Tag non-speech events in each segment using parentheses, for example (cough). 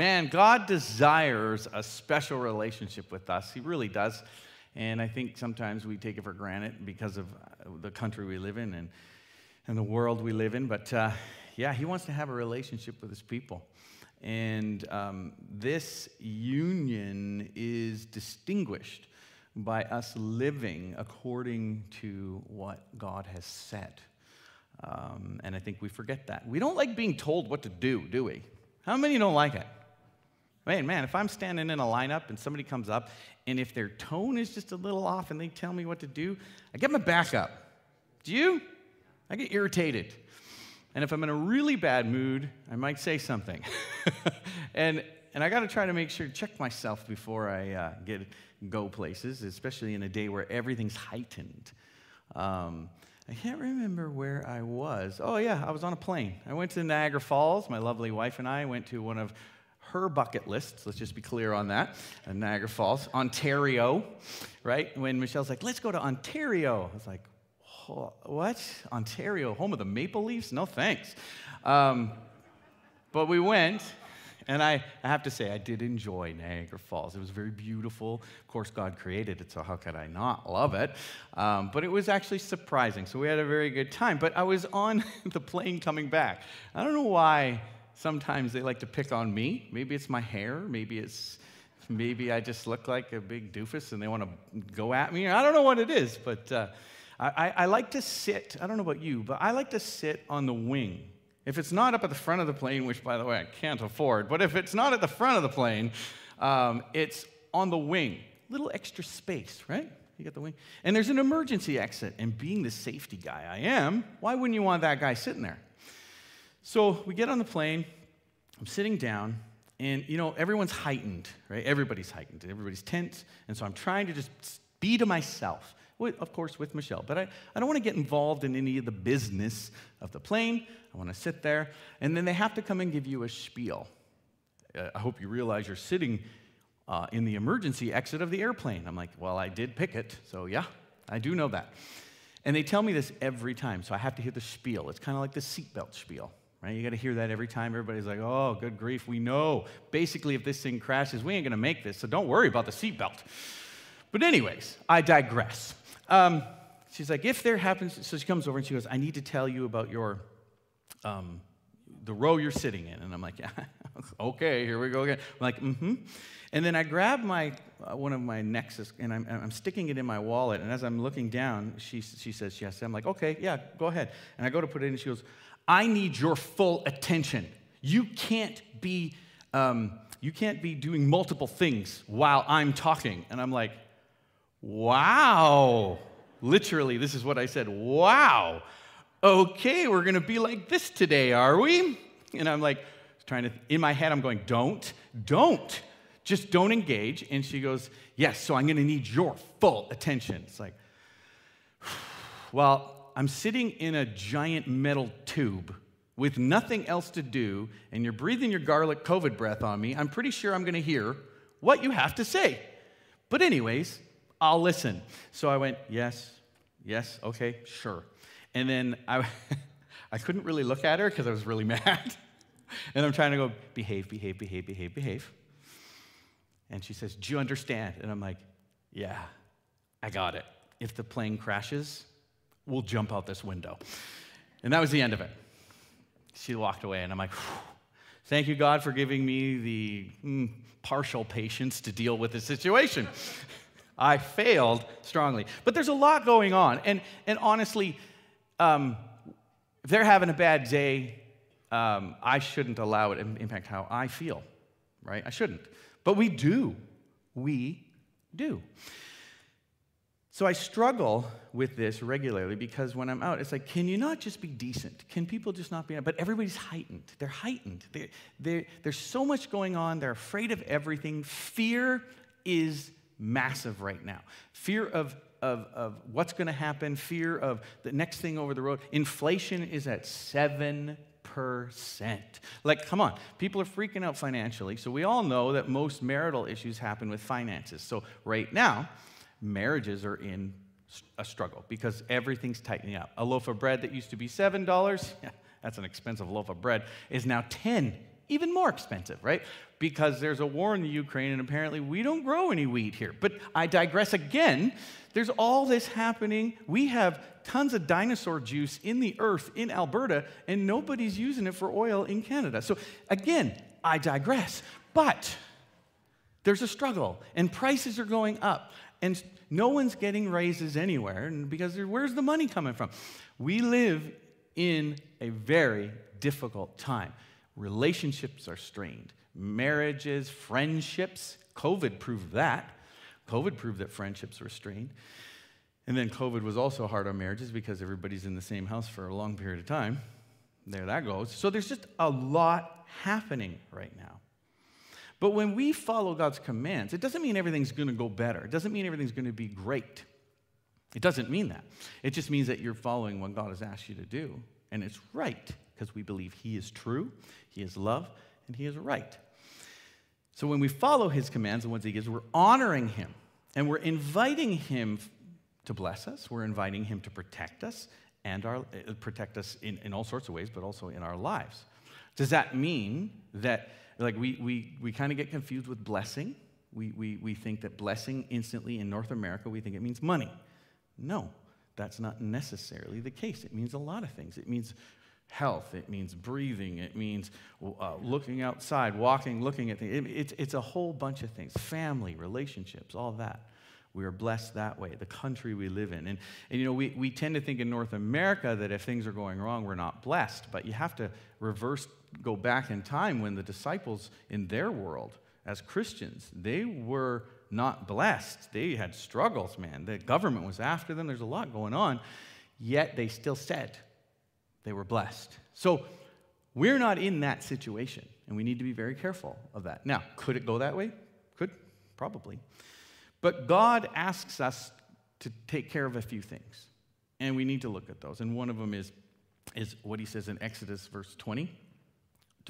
Man, God desires a special relationship with us. He really does. And I think sometimes we take it for granted because of uh, the country we live in and, and the world we live in. But uh, yeah, He wants to have a relationship with His people. And um, this union is distinguished by us living according to what God has said. Um, and I think we forget that. We don't like being told what to do, do we? How many don't like it? Man, man, if I'm standing in a lineup and somebody comes up, and if their tone is just a little off and they tell me what to do, I get my back up. Do you? I get irritated. And if I'm in a really bad mood, I might say something. (laughs) and, and I got to try to make sure, to check myself before I uh, get go places, especially in a day where everything's heightened. Um, I can't remember where I was. Oh, yeah, I was on a plane. I went to Niagara Falls. My lovely wife and I went to one of her bucket list. So Let's just be clear on that. And Niagara Falls, Ontario, right? When Michelle's like, let's go to Ontario. I was like, what? Ontario, home of the Maple Leafs? No thanks. Um, but we went, and I, I have to say, I did enjoy Niagara Falls. It was very beautiful. Of course, God created it, so how could I not love it? Um, but it was actually surprising. So we had a very good time. But I was on (laughs) the plane coming back. I don't know why Sometimes they like to pick on me. Maybe it's my hair. Maybe it's maybe I just look like a big doofus and they want to go at me. I don't know what it is, but uh, I, I like to sit. I don't know about you, but I like to sit on the wing. If it's not up at the front of the plane, which by the way I can't afford, but if it's not at the front of the plane, um, it's on the wing. Little extra space, right? You got the wing. And there's an emergency exit. And being the safety guy I am, why wouldn't you want that guy sitting there? So we get on the plane, I'm sitting down, and you know, everyone's heightened, right? Everybody's heightened, everybody's tense. And so I'm trying to just be to myself, of course, with Michelle. But I, I don't want to get involved in any of the business of the plane. I want to sit there. And then they have to come and give you a spiel. Uh, I hope you realize you're sitting uh, in the emergency exit of the airplane. I'm like, well, I did pick it, so yeah, I do know that. And they tell me this every time, so I have to hear the spiel. It's kind of like the seatbelt spiel right? You got to hear that every time. Everybody's like, oh, good grief, we know. Basically, if this thing crashes, we ain't going to make this, so don't worry about the seatbelt. But, anyways, I digress. Um, she's like, if there happens, so she comes over and she goes, I need to tell you about your, um, the row you're sitting in. And I'm like, yeah, (laughs) okay, here we go again. I'm like, mm hmm. And then I grab my, uh, one of my Nexus and I'm, I'm sticking it in my wallet. And as I'm looking down, she, she says yes. I'm like, okay, yeah, go ahead. And I go to put it in and she goes, I need your full attention. You can't be, um, you can't be doing multiple things while I'm talking. And I'm like, wow. Literally, this is what I said. Wow. Okay, we're going to be like this today, are we? And I'm like, trying to, in my head, I'm going, don't, don't. Just don't engage. And she goes, yes, so I'm going to need your full attention. It's like, (sighs) well, I'm sitting in a giant metal tube with nothing else to do, and you're breathing your garlic COVID breath on me, I'm pretty sure I'm to hear what you have to say. But, anyways, I'll listen. So I went, yes, yes, okay, sure. And then I, (laughs) I couldn't really look at her because I was really (laughs) mad. and I'm trying to go, behave, behave, behave, behave, behave. And she says, Do you understand? And I'm like, Yeah, I got it. If the plane crashes, we'll jump out this window. And that was the end of it. She walked away, and I'm like, thank you, God, for giving me the mm, partial patience to deal with the situation. I failed strongly. But there's a lot going on. And, and honestly, um, if they're having a bad day, um, I shouldn't allow it to impact how I feel, right? I shouldn't. But we do. We do. So I struggle with this regularly because when I'm out, it's like, can you not just be decent? Can people just not be? But everybody's heightened. They're heightened. They're, they're, there's so much going on. They're afraid of everything. Fear is massive right now. Fear of, of, of what's going to happen, fear of the next thing over the road. Inflation is at 7%. Like, come on, people are freaking out financially. So, we all know that most marital issues happen with finances. So, right now, marriages are in a struggle because everything's tightening up. A loaf of bread that used to be $7, (laughs) yeah, that's an expensive loaf of bread, is now 10 even more expensive, right? Because there's a war in the Ukraine and apparently we don't grow any wheat here. But I digress again. There's all this happening. We have tons of dinosaur juice in the earth in Alberta and nobody's using it for oil in Canada. So again, I digress. But there's a struggle and prices are going up and no one's getting raises anywhere because where's the money coming from? We live in a very difficult time. Relationships are strained, marriages, friendships. COVID proved that. COVID proved that friendships were strained. And then COVID was also hard on marriages because everybody's in the same house for a long period of time. There that goes. So there's just a lot happening right now. But when we follow God's commands, it doesn't mean everything's going to go better. It doesn't mean everything's going to be great. It doesn't mean that. It just means that you're following what God has asked you to do. And it's right because we believe He is true, He is love, and He is right. So when we follow His commands, the ones He gives, we're honoring Him and we're inviting Him to bless us, we're inviting Him to protect us and our, uh, protect us in, in all sorts of ways, but also in our lives. Does that mean that like we, we, we kind of get confused with blessing. We, we, we think that blessing instantly in North America, we think it means money. No, that's not necessarily the case. It means a lot of things. It means health, it means breathing, it means uh, looking outside, walking, looking at things. It, it's, it's a whole bunch of things family, relationships, all that. We are blessed that way, the country we live in. And, and you know, we, we tend to think in North America that if things are going wrong, we're not blessed. But you have to reverse, go back in time when the disciples in their world, as Christians, they were not blessed. They had struggles, man. The government was after them. There's a lot going on. Yet they still said they were blessed. So we're not in that situation, and we need to be very careful of that. Now, could it go that way? Could, probably. But God asks us to take care of a few things, and we need to look at those. And one of them is, is what he says in Exodus, verse 20,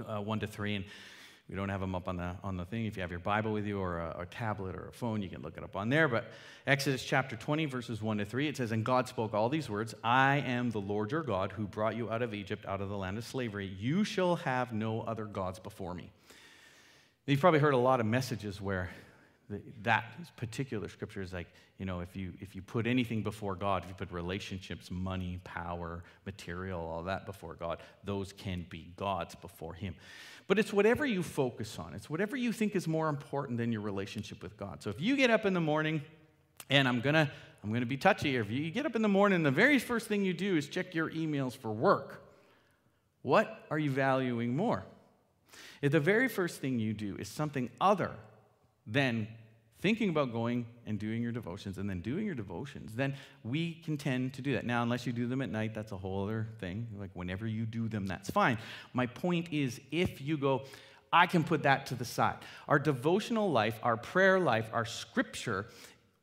uh, 1 to 3. And we don't have them up on the, on the thing. If you have your Bible with you or a, a, tablet or a phone, you can look it up on there. But Exodus chapter 20, verses 1 to 3, it says, And God spoke all these words I am the Lord your God who brought you out of Egypt, out of the land of slavery. You shall have no other gods before me. You've probably heard a lot of messages where that particular scripture is like, you know, if you, if you put anything before God, if you put relationships, money, power, material, all that before God, those can be gods before Him. But it's whatever you focus on, it's whatever you think is more important than your relationship with God. So if you get up in the morning, and I'm gonna, I'm gonna be touchy here. If you get up in the morning, the very first thing you do is check your emails for work. What are you valuing more? If the very first thing you do is something other than thinking about going and doing your devotions and then doing your devotions, then we can tend to do that. Now, unless you do them at night, that's a whole other thing. Like whenever you do them, that's fine. My point is if you go, I can put that to the side. Our devotional life, our prayer life, our scripture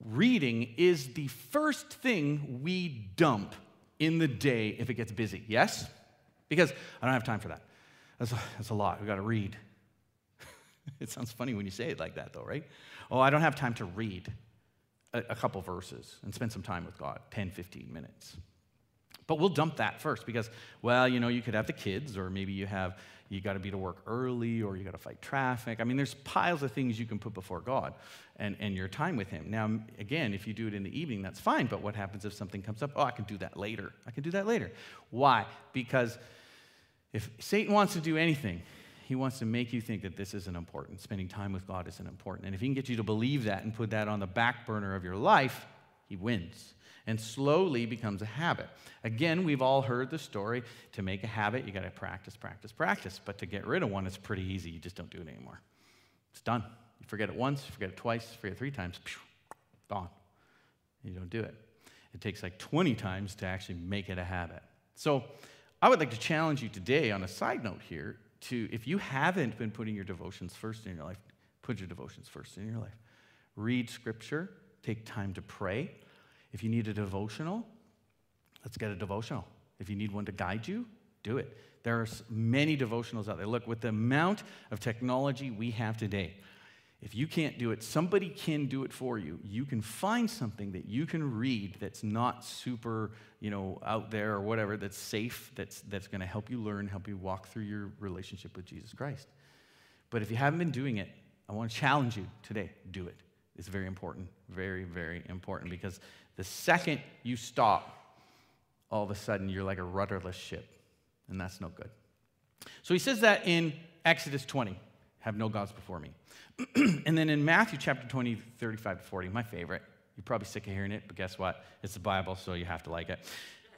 reading is the first thing we dump in the day if it gets busy. Yes? Because I don't have time for that. That's a, that's a lot. We've got to read. (laughs) it sounds funny when you say it like that, though, right? Oh, I don't have time to read a, a couple verses and spend some time with God 10, 15 minutes. But we'll dump that first because, well, you know, you could have the kids, or maybe you have, you got to be to work early, or you got to fight traffic. I mean, there's piles of things you can put before God and, and your time with Him. Now, again, if you do it in the evening, that's fine, but what happens if something comes up? Oh, I can do that later. I can do that later. Why? Because if Satan wants to do anything, he wants to make you think that this isn't important. Spending time with God isn't important. And if he can get you to believe that and put that on the back burner of your life, he wins and slowly becomes a habit. Again, we've all heard the story to make a habit, you got to practice, practice, practice. But to get rid of one, it's pretty easy. You just don't do it anymore. It's done. You forget it once, you forget it twice, forget it three times, gone. You don't do it. It takes like 20 times to actually make it a habit. So, I would like to challenge you today on a side note here to, if you haven't been putting your devotions first in your life, put your devotions first in your life. Read scripture, take time to pray. If you need a devotional, let's get a devotional. If you need one to guide you, do it. There are many devotionals out there. Look, with the amount of technology we have today, if you can't do it, somebody can do it for you. You can find something that you can read that's not super, you know, out there or whatever, that's safe, that's, that's going to help you learn, help you walk through your relationship with Jesus Christ. But if you haven't been doing it, I want to challenge you today do it. It's very important, very, very important because the second you stop, all of a sudden you're like a rudderless ship, and that's no good. So he says that in Exodus 20 have no gods before me. (clears throat) and then in Matthew chapter 20, 35 to 40, my favorite. You're probably sick of hearing it, but guess what? It's the Bible, so you have to like it.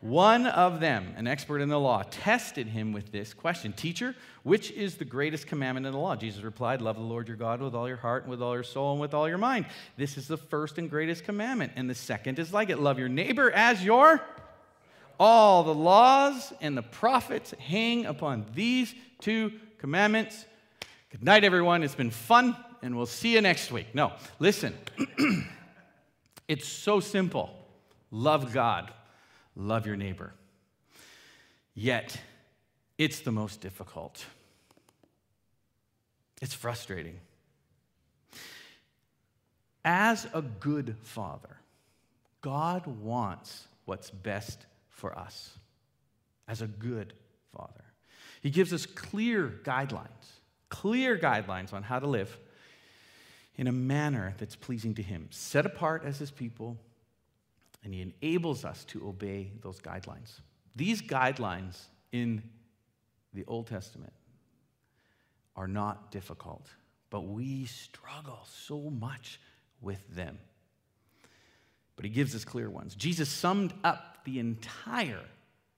One of them, an expert in the law, tested him with this question Teacher, which is the greatest commandment in the law? Jesus replied, Love the Lord your God with all your heart, and with all your soul, and with all your mind. This is the first and greatest commandment. And the second is like it love your neighbor as your. All the laws and the prophets hang upon these two commandments. Good night, everyone. It's been fun, and we'll see you next week. No, listen. (clears throat) it's so simple. Love God love your neighbor. Yet, it's the most difficult. It's frustrating. As a good father, God wants what's best for us. As a good father, He gives us clear guidelines, clear guidelines on how to live in a manner that's pleasing to Him, set apart as His people, and He enables us to obey those guidelines. These guidelines in the Old Testament are not difficult, but we struggle so much with them. But He gives us clear ones. Jesus summed up the entire,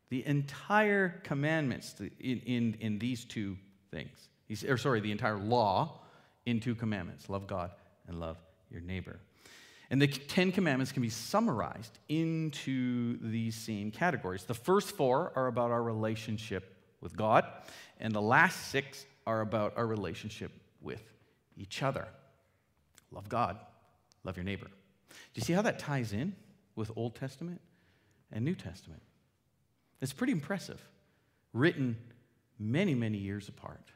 the entire commandments in, in, in these two things. He's, or sorry, the entire law in two commandments love God and love your neighbor. And the Ten Commandments can be summarized into these same categories. The first four are about our relationship with God, and the last six are about our relationship with each other. Love God, love your neighbor. Do you see how that ties in with Old Testament and New Testament? It's pretty impressive. Written many, many years apart,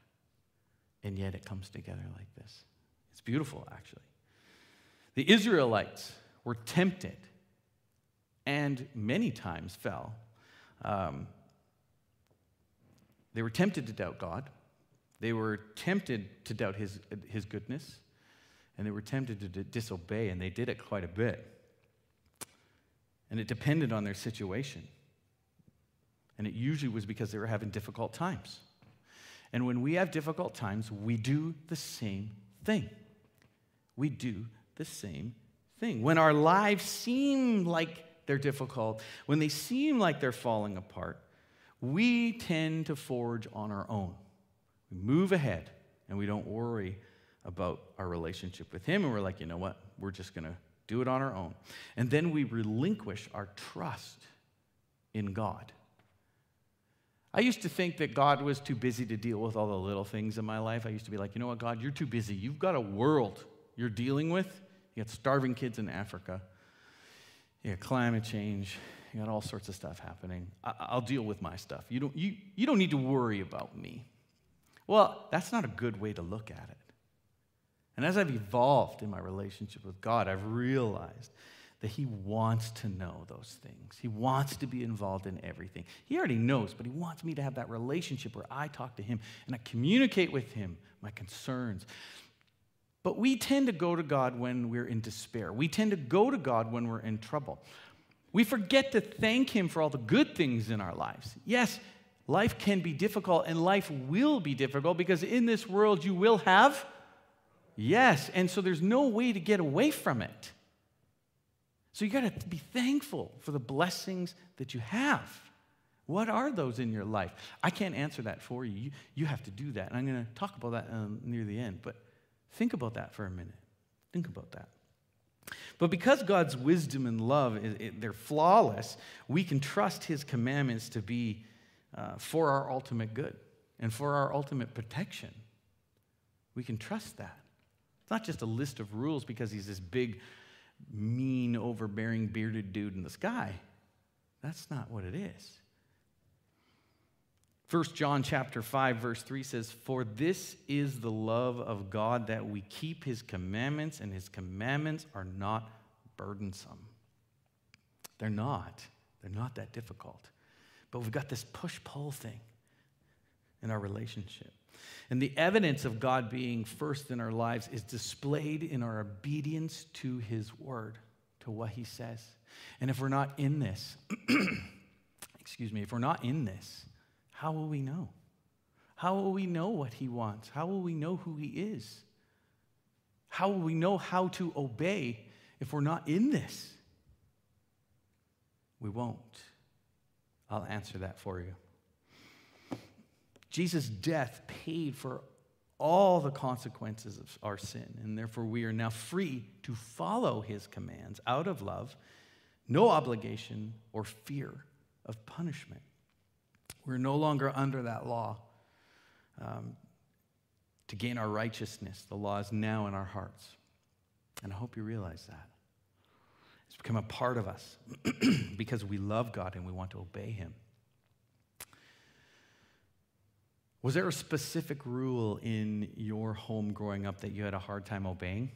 and yet it comes together like this. It's beautiful, actually. The Israelites were tempted and many times fell. Um, they were tempted to doubt God. They were tempted to doubt his, his goodness. And they were tempted to d- disobey, and they did it quite a bit. And it depended on their situation. And it usually was because they were having difficult times. And when we have difficult times, we do the same thing. We do the same thing. When our lives seem like they're difficult, when they seem like they're falling apart, we tend to forge on our own. We move ahead and we don't worry about our relationship with Him. And we're like, you know what? We're just going to do it on our own. And then we relinquish our trust in God. I used to think that God was too busy to deal with all the little things in my life. I used to be like, you know what, God, you're too busy. You've got a world you're dealing with. You got starving kids in Africa. You got climate change. You got all sorts of stuff happening. I- will deal with my stuff. You don't, you, you don't need to worry about me. Well, that's not a good way to look at it. And as I've evolved in my relationship with God, I've realized that He wants to know those things. He wants to be involved in everything. He already knows, but He wants me to have that relationship where I talk to Him and I communicate with Him my concerns. But we tend to go to God when we're in despair. We tend to go to God when we're in trouble. We forget to thank Him for all the good things in our lives. Yes, life can be difficult and life will be difficult because in this world you will have. Yes, and so there's no way to get away from it. So you got to be thankful for the blessings that you have. What are those in your life? I can't answer that for you. You, you have to do that. And I'm going to talk about that um, near the end. But Think about that for a minute. Think about that. But because God's wisdom and love, they're flawless, we can trust His commandments to be uh, for our ultimate good and for our ultimate protection. We can trust that. It's not just a list of rules because He's this big, mean, overbearing, bearded dude in the sky. That's not what it is. 1 John chapter 5 verse 3 says, "For this is the love of God that we keep his commandments and his commandments are not burdensome." They're not. They're not that difficult. But we've got this push-pull thing in our relationship. And the evidence of God being first in our lives is displayed in our obedience to His word, to what He says. And if we're not in this, (clears throat) excuse me, if we're not in this, how will we know? How will we know what He wants? How will we know who He is? How will we know how to obey if we're not in this? We won't. I'll answer that for you. Jesus' death paid for all the consequences of our sin, and therefore we are now free to follow his commands out of love, no obligation or fear of punishment. We're no longer under that law um, to gain our righteousness. The law is now in our hearts. And I hope you realize that. It's become a part of us (clears throat) because we love God and we want to obey him. Was there a specific rule in your home growing up that you had a hard time obeying?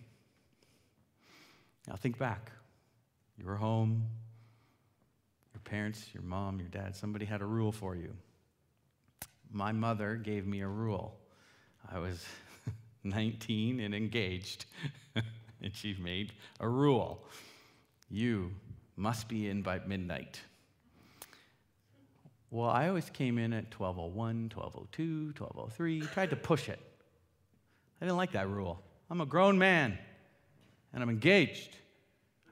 Now think back. You were home, your parents, your mom, your dad, somebody had a rule for you. My mother gave me a rule. I was (laughs) 19 and engaged, (laughs) and she made a rule. You must be in by midnight. Well, I always came in at 1201, 1202, 1203, tried to push it. I didn't like that rule. I'm a grown man and I'm engaged.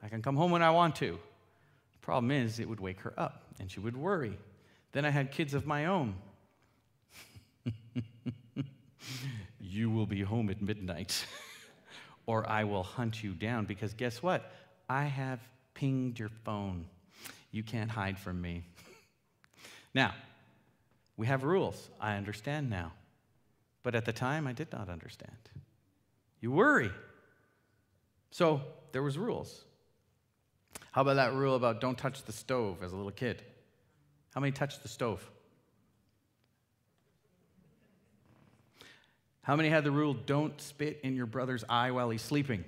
I can come home when I want to. The problem is, it would wake her up and she would worry. Then I had kids of my own. (laughs) you will be home at midnight, (laughs) or I will hunt you down because guess what? I have pinged your phone. You can't hide from me. Now, we have rules. I understand now. But at the time, I did not understand. You worry. So there was rules. How about that rule about don't touch the stove as a little kid? How many touched the stove? How many had the rule don't spit in your brother's eye while he's sleeping?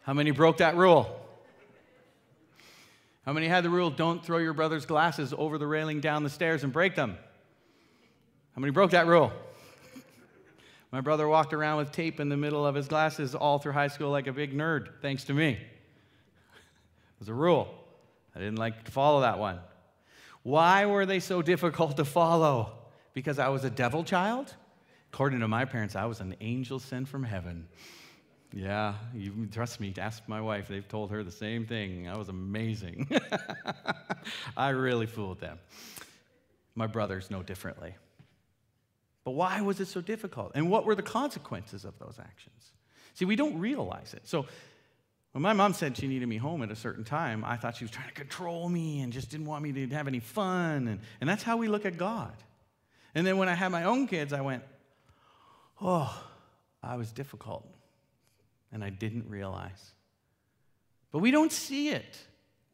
How many broke that rule? How many had the rule don't throw your brother's glasses over the railing down the stairs and break them? How many broke that rule? (laughs) My brother walked around with tape in the middle of his glasses all through high school like a big nerd, thanks to me. (laughs) It was a rule. I didn't like to follow that one. Why were they so difficult to follow? Because I was a devil child? According to my parents, I was an angel sent from heaven. Yeah, you trust me, ask my wife. They've told her the same thing. That was amazing. (laughs) I really fooled them. My brothers know differently. But why was it so difficult? And what were the consequences of those actions? See, we don't realize it. So when my mom said she needed me home at a certain time, I thought she was trying to control me and just didn't want me to have any fun. And, and that's how we look at God. And then when I had my own kids, I went, oh, I was difficult and I didn't realize. But we don't see it.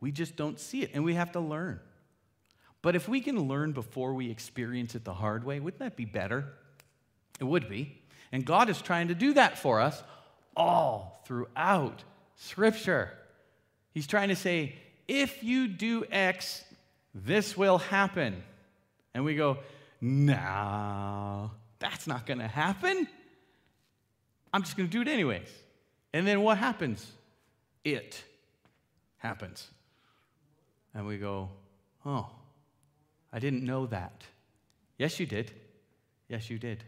We just don't see it, and we have to learn. But if we can learn before we experience it the hard way, wouldn't that be better? It would be. And God is trying to do that for us all throughout Scripture. He's trying to say, if you do X, this will happen. And we go, no, that's not going to happen. I'm just going to do it anyways. And then what happens? It happens. And we go, oh, I didn't know that. Yes, you did. Yes, you did.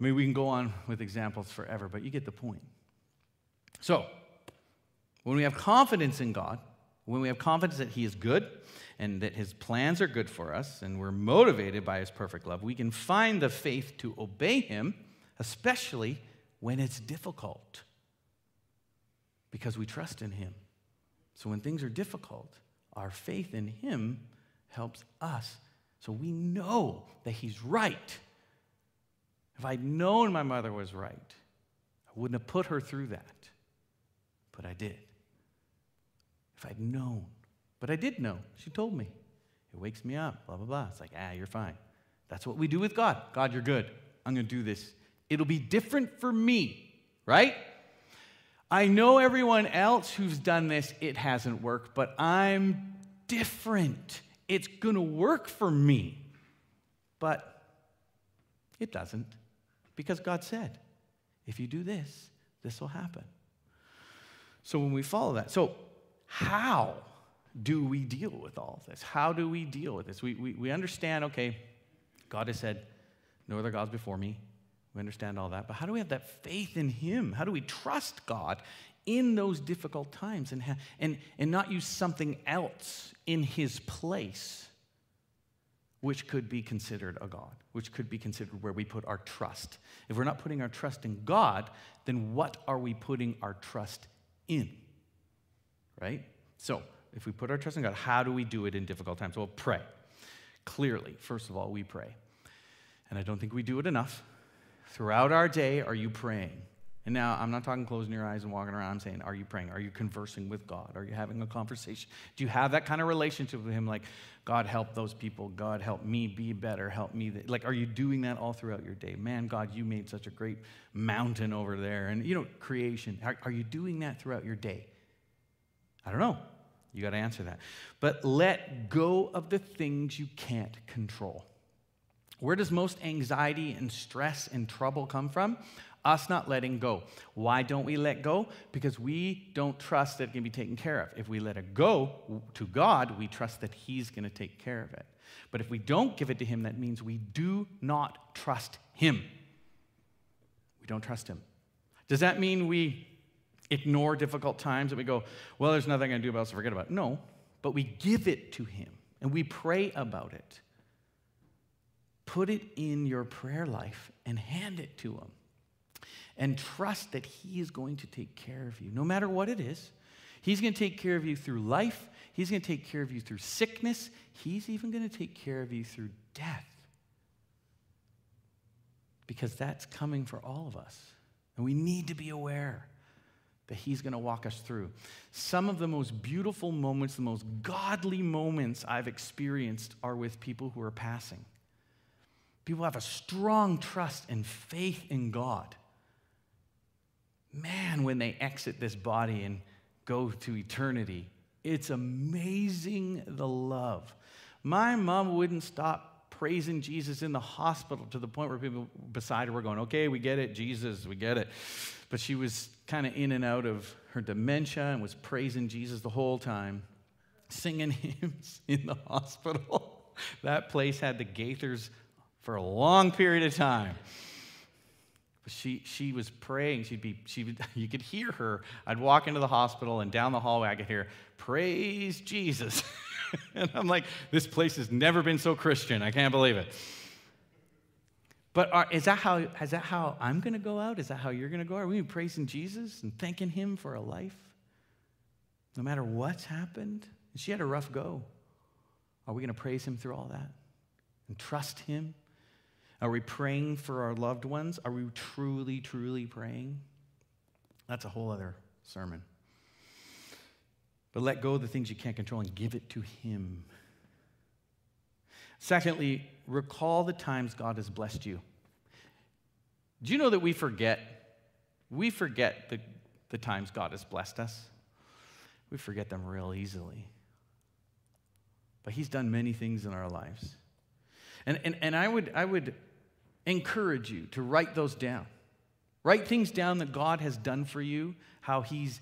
I mean, we can go on with examples forever, but you get the point. So, when we have confidence in God, when we have confidence that He is good and that His plans are good for us, and we're motivated by His perfect love, we can find the faith to obey Him, especially when it's difficult because we trust in Him. So when things are difficult, our faith in Him helps us. So we know that He's right. If I'd known my mother was right, I wouldn't have put her through that. But I did. If I'd known. But I did know. She told me. It wakes me up, blah, blah, blah. It's like, ah, you're fine. That's what we do with God. God, you're good. I'm going to do this It'll be different for me, right? I know everyone else who's done this, it hasn't worked, but I'm different. It's going to work for me. But it doesn't because God said, if you do this, this will happen. So when we follow that, so how do we deal with all this? How do we deal with this? We, we, we understand, okay, God has said, no other gods before me. We understand all that. But how do we have that faith in Him? How do we trust God in those difficult times and, ha- and, and not use something else in His place, which could be considered a God, which could be considered where we put our trust? If we're not putting our trust in God, then what are we putting our trust in? Right? So, if we put our trust in God, how do we do it in difficult times? Well, pray. Clearly, first of all, we pray. And I don't think we do it enough. Throughout our day, are you praying? And now I'm not talking closing your eyes and walking around. I'm saying, are you praying? Are you conversing with God? Are you having a conversation? Do you have that kind of relationship with Him? Like, God, help those people. God, help me be better. Help me. Like, are you doing that all throughout your day? Man, God, you made such a great mountain over there. And, you know, creation. Are, are you doing that throughout your day? I don't know. You got to answer that. But let go of the things you can't control. Where does most anxiety and stress and trouble come from? Us not letting go. Why don't we let go? Because we don't trust that it can be taken care of. If we let it go to God, we trust that He's going to take care of it. But if we don't give it to Him, that means we do not trust Him. We don't trust Him. Does that mean we ignore difficult times and we go, well, there's nothing I can do about it, so forget about it? No, but we give it to Him and we pray about it. Put it in your prayer life and hand it to Him. And trust that He is going to take care of you, no matter what it is. He's going to take care of you through life, He's going to take care of you through sickness, He's even going to take care of you through death. Because that's coming for all of us. And we need to be aware that He's going to walk us through. Some of the most beautiful moments, the most godly moments I've experienced are with people who are passing. People have a strong trust and faith in God. Man, when they exit this body and go to eternity, it's amazing the love. My mom wouldn't stop praising Jesus in the hospital to the point where people beside her were going, okay, we get it, Jesus, we get it. But she was kind of in and out of her dementia and was praising Jesus the whole time, singing (laughs) hymns in the hospital. (laughs) that place had the Gaithers for a long period of time. She, she was praying. She'd be, she would, (laughs) you could hear her. I'd walk into the hospital and down the hallway I could hear, Praise Jesus. (laughs) and I'm like, this place has never been so Christian. I can't believe it. But are, is, that how, is that how I'm going to go out? Is that how you're going to go? Are we praising Jesus and thanking Him for a life? No matter what's happened? She had a rough go. Are we going to praise Him through all that and trust Him? Are we praying for our loved ones? Are we truly, truly praying? That's a whole other sermon. But let go of the things you can't control and give it to Him. Secondly, recall the times God has blessed you. Do you know that we forget? We forget the, the times God has blessed us. We forget them real easily. But He's done many things in our lives. And, and, and I, would, I would encourage you to write those down. Write things down that God has done for you, how He's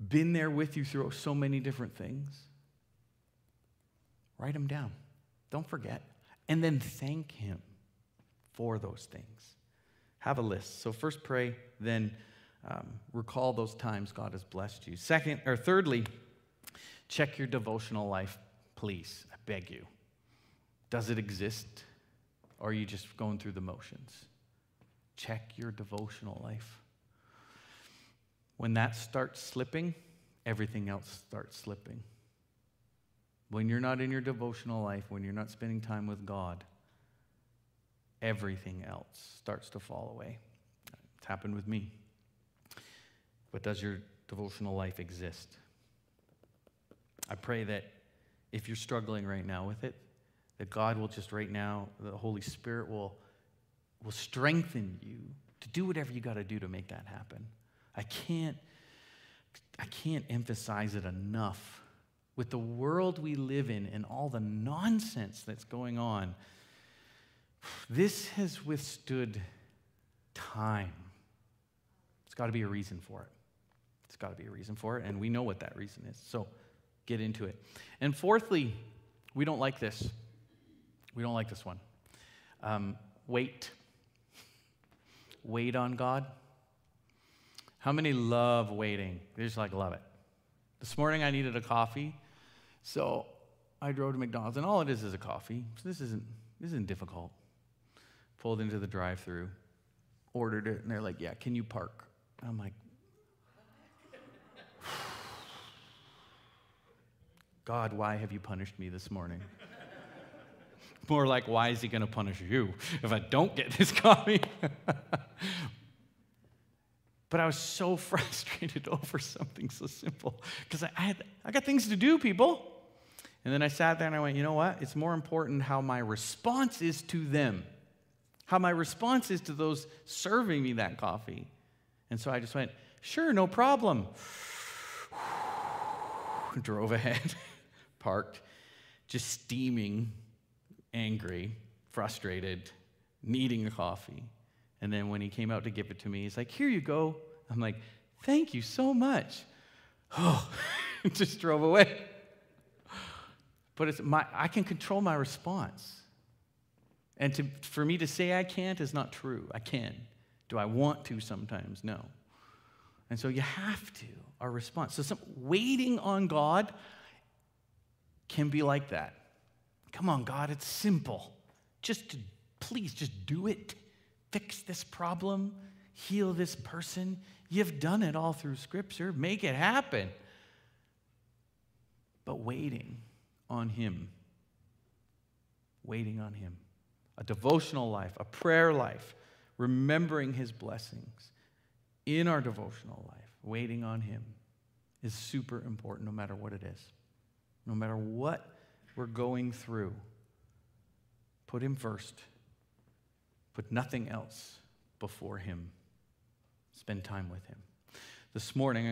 been there with you through so many different things. Write them down. Don't forget. And then thank Him for those things. Have a list. So first pray, then um, recall those times God has blessed you. Second, or thirdly, check your devotional life, please. I beg you. Does it exist? Or are you just going through the motions? Check your devotional life. When that starts slipping, everything else starts slipping. When you're not in your devotional life, when you're not spending time with God, everything else starts to fall away. It's happened with me. But does your devotional life exist? I pray that if you're struggling right now with it, that God will just right now, the Holy Spirit will, will strengthen you to do whatever you got to do to make that happen. I can't, I can't emphasize it enough. With the world we live in and all the nonsense that's going on, This has withstood time. It's got to be a reason for it. It's got to be a reason for it, and we know what that reason is. So get into it. And fourthly, we don't like this. We don't like this one. Um, wait. Wait on God. How many love waiting? They just like love it. This morning I needed a coffee, so I drove to McDonald's, and all it is is a coffee. So this isn't this isn't difficult. Pulled into the drive-through, ordered it, and they're like, "Yeah, can you park?" I'm like, (sighs) God, why have you punished me this morning? (laughs) More like, why is he going to punish you if I don't get this (laughs) coffee? (laughs) but I was so frustrated over something so simple because I, I, had, I got things to do, people. And then I sat there and I went, you know what? It's more important how my response is to them, how my response is to those serving me that coffee. And so I just went, sure, no problem. (sighs) Drove ahead, parked, just steaming, angry, frustrated, needing a coffee. And then when he came out to give it to me, he's like, Here you go. I'm like, Thank you so much. (sighs) Oh, just drove away. But it's my, I can control my response. And to, for me to say I can't is not true. I can. Do I want to sometimes? No. And so you have to, our response. So some, waiting on God can be like that. Come on, God, it's simple. Just to, please, just do it. Fix this problem, heal this person. You've done it all through Scripture. Make it happen. But waiting on Him, waiting on Him, a devotional life, a prayer life, remembering His blessings in our devotional life, waiting on Him is super important no matter what it is. No matter what we're going through, put Him first. Put nothing else before Him. Spend time with Him. This morning,